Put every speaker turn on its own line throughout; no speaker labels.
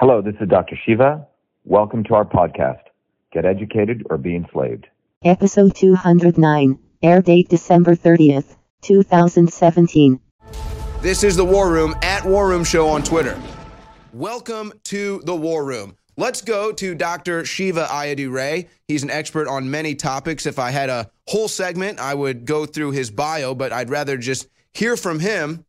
Hello, this is Dr. Shiva. Welcome to our podcast, Get Educated or Be Enslaved.
Episode 209, air date December 30th, 2017.
This is the War Room at War Room Show on Twitter. Welcome to the War Room. Let's go to Dr. Shiva Ayyadurai. Ray. He's an expert on many topics. If I had a whole segment, I would go through his bio, but I'd rather just hear from him.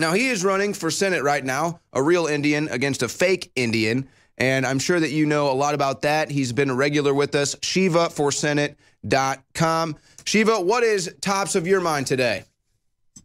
Now, he is running for Senate right now, a real Indian against a fake Indian. And I'm sure that you know a lot about that. He's been a regular with us, shivaforsenate.com. Shiva, what is tops of your mind today?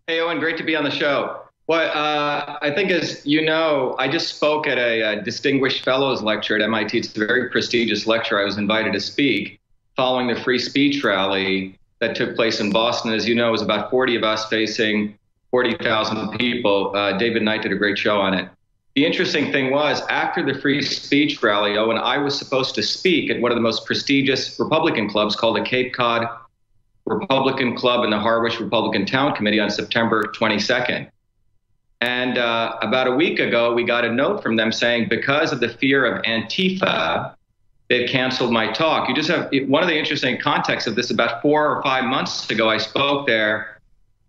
Hey, Owen, great to be on the show. Well, uh, I think, as you know, I just spoke at a, a, Distinguished Fellows lecture at MIT. It's a very prestigious lecture. I was invited to speak following the free speech rally that took place in Boston. As you know, it was about 40 of us facing 40,000 people. Uh, David Knight did a great show on it. The interesting thing was, after the free speech rally, Owen, I was supposed to speak at one of the most prestigious Republican clubs called the Cape Cod Republican Club in the Harwich Republican Town Committee on September 22nd. And uh, about a week ago, we got a note from them saying because of the fear of Antifa, they've canceled my talk. You just have one of the interesting contexts of this. About four or five months ago, I spoke there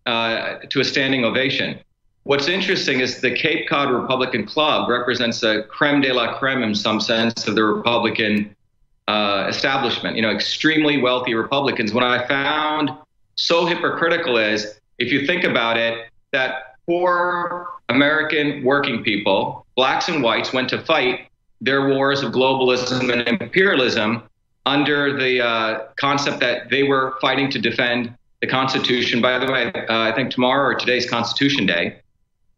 uh, to a standing ovation. What's interesting is the Cape Cod Republican Club represents a creme de la creme in some sense of the Republican uh, establishment. You know, extremely wealthy Republicans. What I found so hypocritical is, if you think about it, that poor American working people, blacks and whites, went to fight their wars of globalism and imperialism under the uh, concept that they were fighting to defend the Constitution. By the way, uh, I think tomorrow or today's Constitution Day.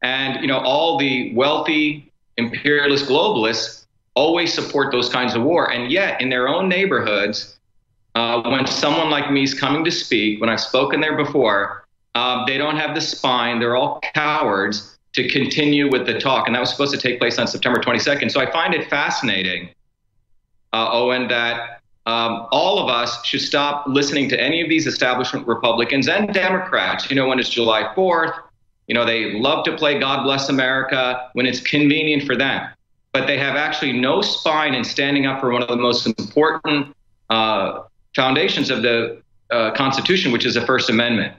And, you know, all the wealthy imperialist globalists always support those kinds of war. And yet, in their own neighborhoods, uh, when someone like me is coming to speak, when I've spoken there before, um, they don't have the spine. They're all cowards to continue with the talk. And that was supposed to take place on September 22nd. So I find it fascinating, uh, Owen, that um, all of us should stop listening to any of these establishment Republicans and Democrats. You know, when it's July 4th, you know, they love to play God Bless America when it's convenient for them. But they have actually no spine in standing up for one of the most important uh, foundations of the uh, Constitution, which is the First Amendment.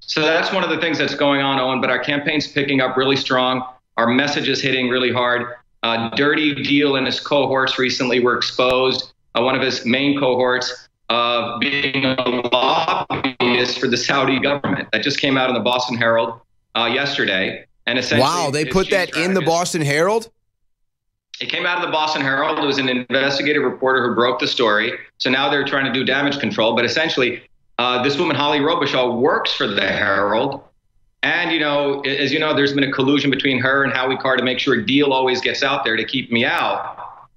So that's one of the things that's going on, Owen. But our campaign's picking up really strong. Our message is hitting really hard. Uh, Dirty Diehl and his cohorts recently were exposed. Uh, one of his main cohorts of being a lobbyist for the Saudi government. That just came out in the Boston Herald uh, yesterday. And essentially,
wow, they put that in the Boston Herald.
It came out of the Boston Herald. It was an investigative reporter who broke the story. So now they're trying to do damage control. But essentially, uh, this woman, Holly Robichaud, works for the Herald. And, you know, as you know, there's been a collusion between her and Howie Carr to make sure a Diehl always gets out there to keep me out.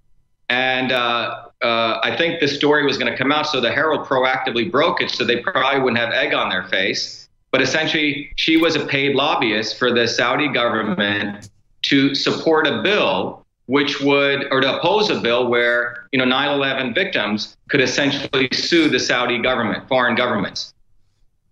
And uh, uh, I think the story was going to come out, so the Herald proactively broke it so they probably wouldn't have egg on their face. But essentially, she was a paid lobbyist for the Saudi government to support a bill which would, or to oppose a bill where, you know, 9/11 victims could essentially sue the Saudi government, foreign governments.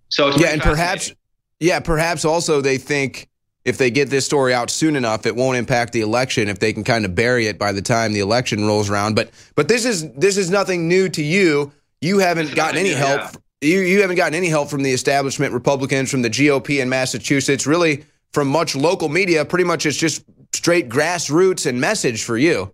So yeah, and perhaps, yeah, perhaps also they think if they get this story out soon enough, it won't impact the election if they can kind of bury it by the time the election rolls around. But but this is this is nothing new to you. You haven't gotten any help. You you haven't gotten any help from the establishment Republicans, from the GOP in Massachusetts, really from much local media. Pretty much, it's just straight grassroots and message for you.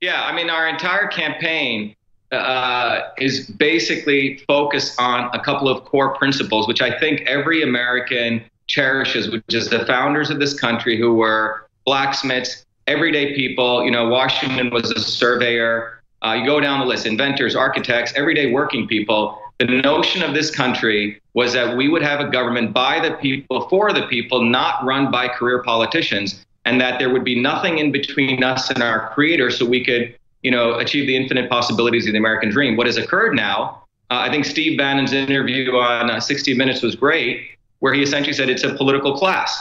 Yeah, I mean, our entire campaign uh, is basically focused on a couple of core principles, which I think every American cherishes, which is the founders of this country who were blacksmiths, everyday people. You know, Washington was a surveyor. Uh, you go down the list inventors, architects, everyday working people. The notion of this country was that we would have a government by the people, for the people, not run by career politicians and that there would be nothing in between us and our creator so we could you know achieve the infinite possibilities of the american dream what has occurred now uh, i think steve bannon's interview on uh, 60 minutes was great where he essentially said it's a political class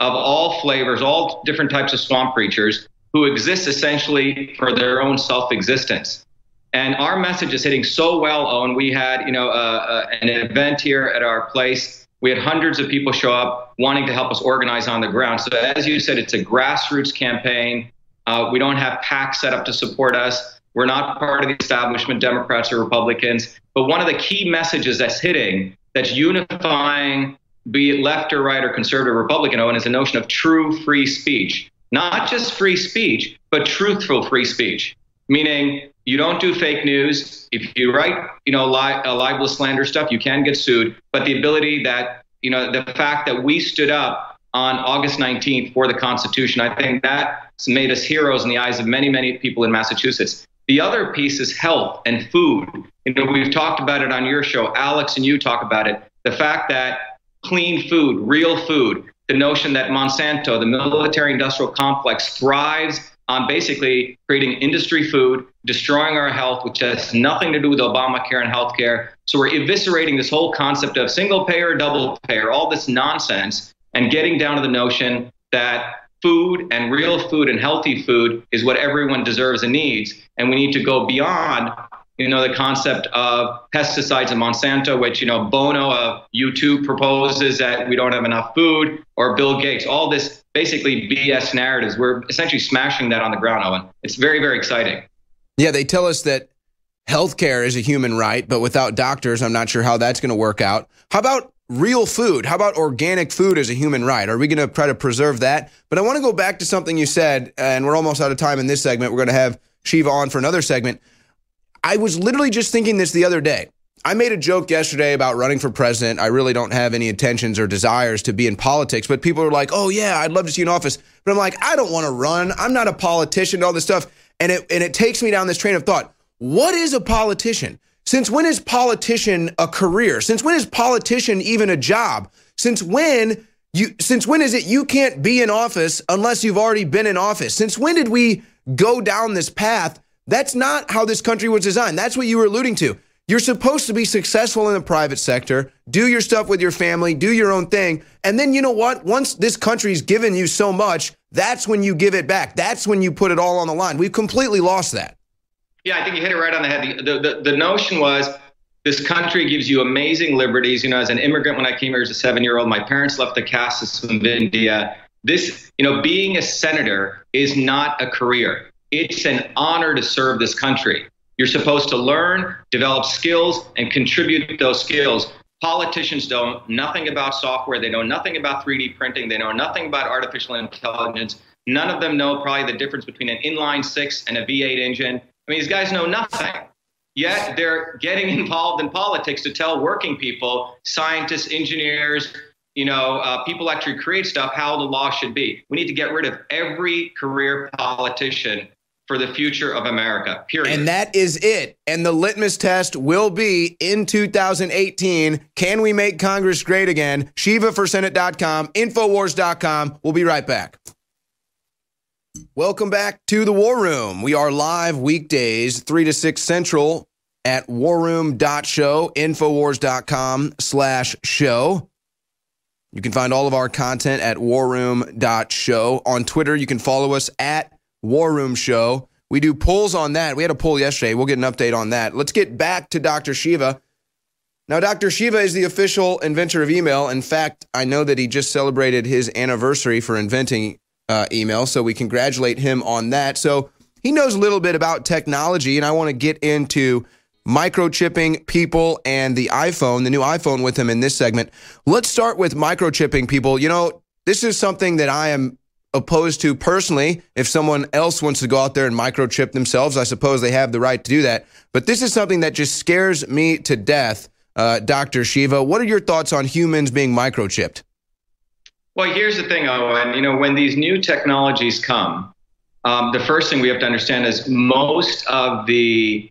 of all flavors all different types of swamp creatures who exist essentially for their own self-existence and our message is hitting so well owen we had you know uh, uh an event here at our place we had hundreds of people show up wanting to help us organize on the ground. So, as you said, it's a grassroots campaign. Uh, we don't have PACs set up to support us. We're not part of the establishment, Democrats or Republicans. But one of the key messages that's hitting, that's unifying, be it left or right or conservative or Republican, Owen, is the notion of true free speech. Not just free speech, but truthful free speech, meaning you don't do fake news. If you write, you know, li- uh, libelous slander stuff, you can get sued. But the ability that, you know, the fact that we stood up on August 19th for the Constitution, I think that made us heroes in the eyes of many, many people in Massachusetts. The other piece is health and food. You know, we've talked about it on your show. Alex and you talk about it. The fact that clean food, real food, the notion that Monsanto, the military industrial complex, thrives on basically creating industry food, destroying our health, which has nothing to do with Obamacare and healthcare. So we're eviscerating this whole concept of single payer, double payer, all this nonsense, and getting down to the notion that food and real food and healthy food is what everyone deserves and needs. And we need to go beyond you know, the concept of pesticides and Monsanto, which, you know, Bono of U2 proposes that we don't have enough food, or Bill Gates, all this basically BS narratives. We're essentially smashing that on the ground, Owen. It's very, very exciting.
Yeah, they tell us that healthcare is a human right, but without doctors, I'm not sure how that's going to work out. How about real food? How about organic food as a human right? Are we going to try to preserve that? But I want to go back to something you said, and we're almost out of time in this segment. We're going to have Shiva on for another segment. I was literally just thinking this the other day. I made a joke yesterday about running for president. I really don't have any intentions or desires to be in politics, but people are like, oh, yeah, I'd love to see you in office. But I'm like, I don't want to run. I'm not a politician, all this stuff. And it, and it takes me down this train of thought. What is a politician? Since when is politician a career? Since when is politician even a job? Since when you since when is it you can't be in office unless you've already been in office? Since when did we go down this path that's not how this country was designed. That's what you were alluding to. You're supposed to be successful in the private sector, do your stuff with your family, do your own thing. And then you know what? Once this country's given you so much, that's when you give it back. That's when you put it all on the line. We've completely lost that.
Yeah, I think you hit it right on the head. The, the, the notion was this country gives you amazing liberties. You know, as an immigrant, when I came here as a seven year old, my parents left the caste system of India. This, you know, being a senator is not a career. It's an honor to serve this country. You're supposed to learn, develop skills, and contribute those skills. Politicians don't know nothing about software. They know nothing about 3D printing. They know nothing about artificial intelligence. None of them know probably the difference between an inline six and a V8 engine. I mean, these guys know nothing. Yet they're getting involved in politics to tell working people, scientists, engineers, you know, uh, people actually create stuff, how the law should be. We need to get rid of every career politician for the future of America, period.
And that is it. And the litmus test will be in 2018 can we make Congress great again? Shiva for ShivaForSenate.com, Infowars.com. We'll be right back. Welcome back to the War Room. We are live weekdays, 3 to 6 Central at warroom.show, infowars.com slash show. You can find all of our content at warroom.show. On Twitter, you can follow us at War Room Show. We do polls on that. We had a poll yesterday. We'll get an update on that. Let's get back to Dr. Shiva. Now, Dr. Shiva is the official inventor of email. In fact, I know that he just celebrated his anniversary for inventing uh, email, so we congratulate him on that. So he knows a little bit about technology, and I want to get into microchipping people and the iPhone, the new iPhone, with him in this segment. Let's start with microchipping people. You know, this is something that I am opposed to personally. If someone else wants to go out there and microchip themselves, I suppose they have the right to do that. But this is something that just scares me to death, uh, Dr. Shiva. What are your thoughts on humans being microchipped?
Well, here's the thing, Owen. You know, when these new technologies come, um, the first thing we have to understand is most of the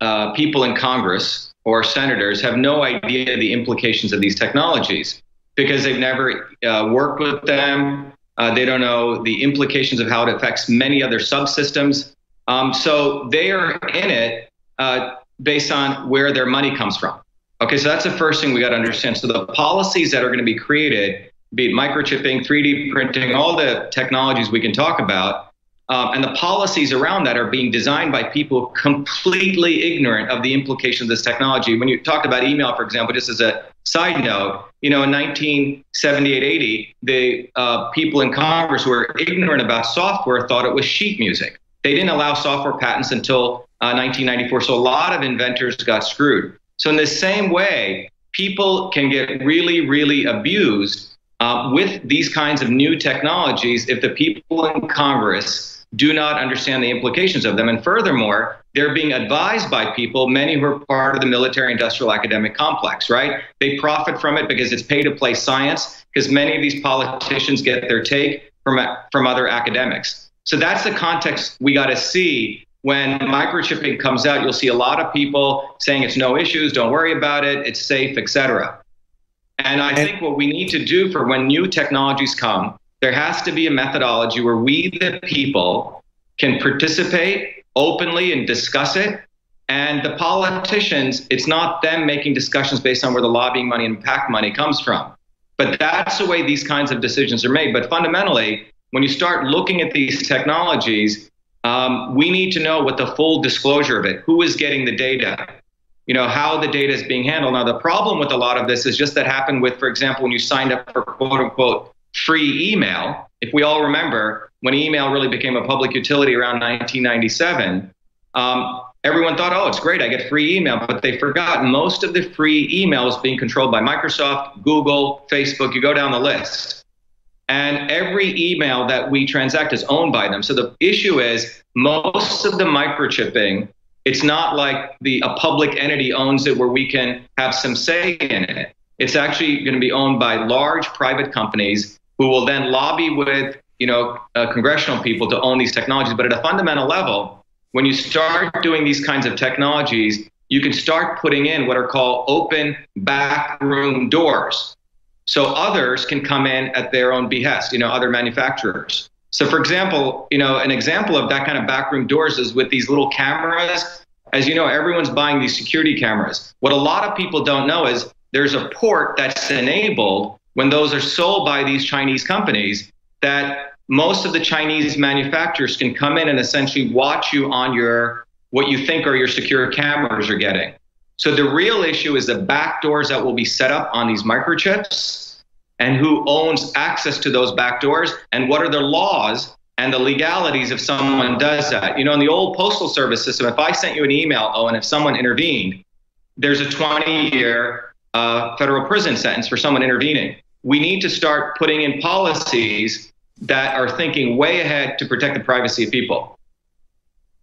uh, people in Congress or senators have no idea the implications of these technologies because they've never uh, worked with them, uh, they don't know the implications of how it affects many other subsystems. Um, so they are in it uh, based on where their money comes from. Okay, so that's the first thing we got to understand. So the policies that are going to be created, be it microchipping, 3D printing, all the technologies we can talk about, um, and the policies around that are being designed by people completely ignorant of the implications of this technology. When you talk about email, for example, just as a side note, you know, in 1978 80, the uh, people in Congress who were ignorant about software thought it was sheet music. They didn't allow software patents until uh, 1994. So a lot of inventors got screwed. So, in the same way, people can get really, really abused uh, with these kinds of new technologies if the people in Congress do not understand the implications of them. And furthermore, they're being advised by people, many who are part of the military industrial academic complex, right? They profit from it because it's pay to play science, because many of these politicians get their take from, from other academics. So that's the context we got to see when microchipping comes out. You'll see a lot of people saying it's no issues, don't worry about it, it's safe, etc. And I think what we need to do for when new technologies come there has to be a methodology where we, the people, can participate openly and discuss it. And the politicians, it's not them making discussions based on where the lobbying money and PAC money comes from. But that's the way these kinds of decisions are made. But fundamentally, when you start looking at these technologies, um, we need to know what the full disclosure of it, who is getting the data, you know, how the data is being handled. Now, the problem with a lot of this is just that happened with, for example, when you signed up for quote unquote free email. If we all remember, when email really became a public utility around 1997, um, everyone thought, oh, it's great, I get free email. But they forgot most of the free email is being controlled by Microsoft, Google, Facebook. You go down the list. And every email that we transact is owned by them. So the issue is most of the microchipping, it's not like the a public entity owns it where we can have some say in it. It's actually going to be owned by large private companies who will then lobby with you know uh, congressional people to own these technologies. But at a fundamental level, when you start doing these kinds of technologies, you can start putting in what are called open backroom doors. So others can come in at their own behest, you know, other manufacturers. So for example, you know, an example of that kind of backroom doors is with these little cameras. As you know, everyone's buying these security cameras. What a lot of people don't know is there's a port that's enabled when those are sold by these Chinese companies that most of the Chinese manufacturers can come in and essentially watch you on your what you think are your secure cameras are getting. So the real issue is the back doors that will be set up on these microchips and who owns access to those back doors and what are the laws and the legalities if someone does that. You know, in the old postal service system, if I sent you an email, oh, and if someone intervened, there's a 20 year a uh, federal prison sentence for someone intervening. We need to start putting in policies that are thinking way ahead to protect the privacy of people.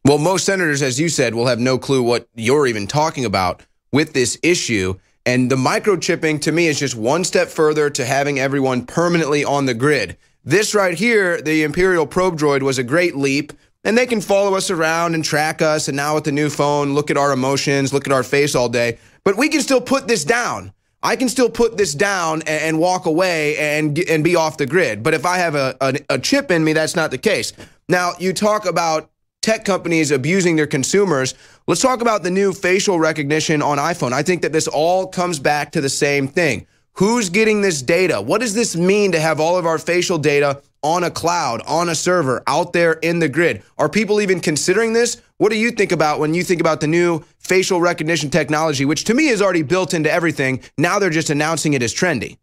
Well, most senators, as you said, will have no clue what you're even talking about with this issue. And the microchipping to me is just one step further to having everyone permanently on the grid. This right here, the Imperial probe droid, was a great leap. And they can follow us around and track us. And now with the new phone, look at our emotions, look at our face all day. But we can still put this down. I can still put this down and, walk away and and be off the grid. But if I have a, a, a chip in me, that's not the case. Now you talk about tech companies abusing their consumers. Let's talk about the new facial recognition on iPhone. I think that this all comes back to the same thing. Who's getting this data? What does this mean to have all of our facial data on a cloud, on a server, out there in the grid? Are people even considering this? What do you think about when you think about the new facial recognition technology, which to me is already built into everything? Now they're just announcing it as trendy.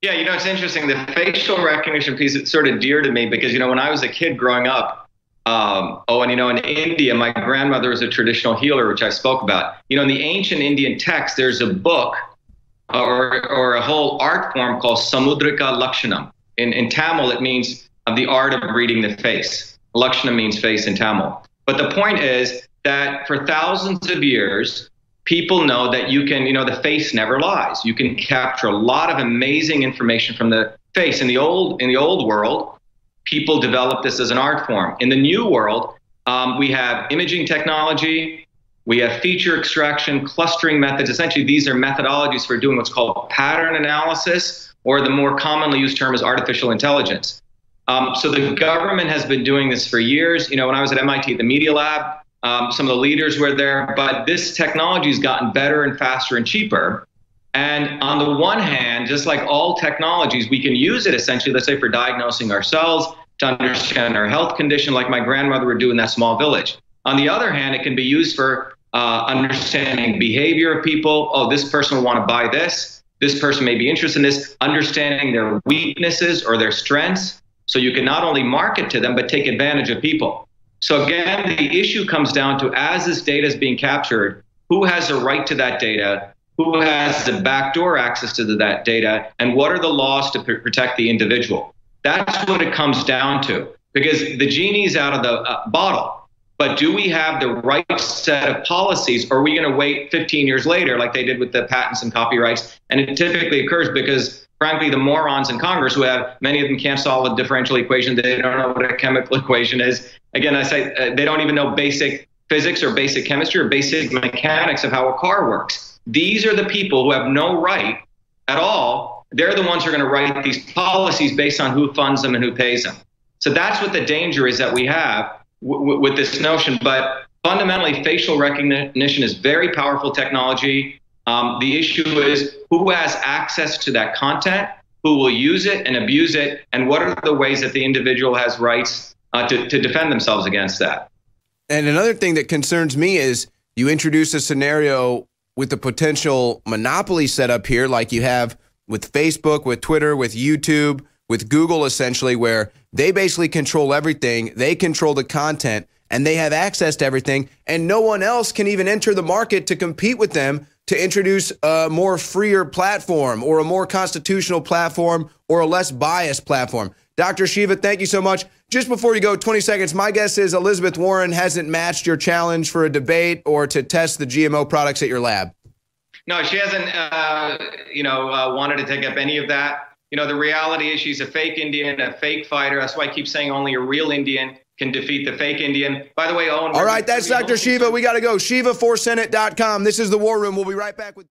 Yeah, you know, it's interesting. The facial recognition piece is sort of dear to me because, you know, when I was a kid growing up, um, oh, and you know, in India, my grandmother was a traditional healer, which I spoke about. You know, in the ancient Indian text, there's a book or, or a whole art form called Samudrika Lakshanam. In, in Tamil, it means of the art of reading the face. Lakshana means face in Tamil. But the point is that for thousands of years, people know that you can, you know, the face never lies. You can capture a lot of amazing information from the face. In the old, in the old world, people develop this as an art form. In the new world, um, we have imaging technology, we have feature extraction, clustering methods. Essentially, these are methodologies for doing what's called pattern analysis, or the more commonly used term is artificial intelligence. Um, so the government has been doing this for years. You know, when I was at MIT, the Media Lab, um, some of the leaders were there, but this technology has gotten better and faster and cheaper. And on the one hand, just like all technologies, we can use it essentially, let's say, for diagnosing ourselves, to understand our health condition, like my grandmother would do in that small village. On the other hand, it can be used for uh, understanding behavior of people. Oh, this person will want to buy this. This person may be interested in this. Understanding their weaknesses or their strengths. So you can not only market to them, but take advantage of people. So again, the issue comes down to as this data is being captured, who has a right to that data? Who has the backdoor access to that data? And what are the laws to pr- protect the individual? That's what it comes down to. Because the genie's out of the uh, bottle. But do we have the right set of policies, or are we going to wait 15 years later, like they did with the patents and copyrights? And it typically occurs because, frankly, the morons in Congress who have many of them can't solve a differential equation, they don't know what a chemical equation is. Again, I say uh, they don't even know basic physics or basic chemistry or basic mechanics of how a car works. These are the people who have no right at all. They're the ones who are going to write these policies based on who funds them and who pays them. So that's what the danger is that we have w- with this notion. But fundamentally, facial recognition is very powerful technology. Um, the issue is who has access to that content, who will use it and abuse it, and what are the ways that the individual has rights uh, to, to defend themselves against that.
And another thing that concerns me is you introduce a scenario with the potential monopoly set up here, like you have with Facebook, with Twitter, with YouTube, with Google, essentially, where they basically control everything. They control the content and they have access to everything. And no one else can even enter the market to compete with them to introduce a more freer platform or a more constitutional platform or a less biased platform. Dr. Shiva, thank you so much. Just before you go, 20 seconds. My guess is Elizabeth Warren hasn't matched your challenge for a debate or to test the GMO products at your lab.
No, she hasn't, uh, you know, uh, wanted to take up any of that you know, the reality is she's a fake Indian, a fake fighter. That's why I keep saying only a real Indian can defeat the fake Indian. By the way, Owen.
All right, that's Dr. Shiva. We got to go. Shiva4Senate.com. This is the War Room. We'll be right back with.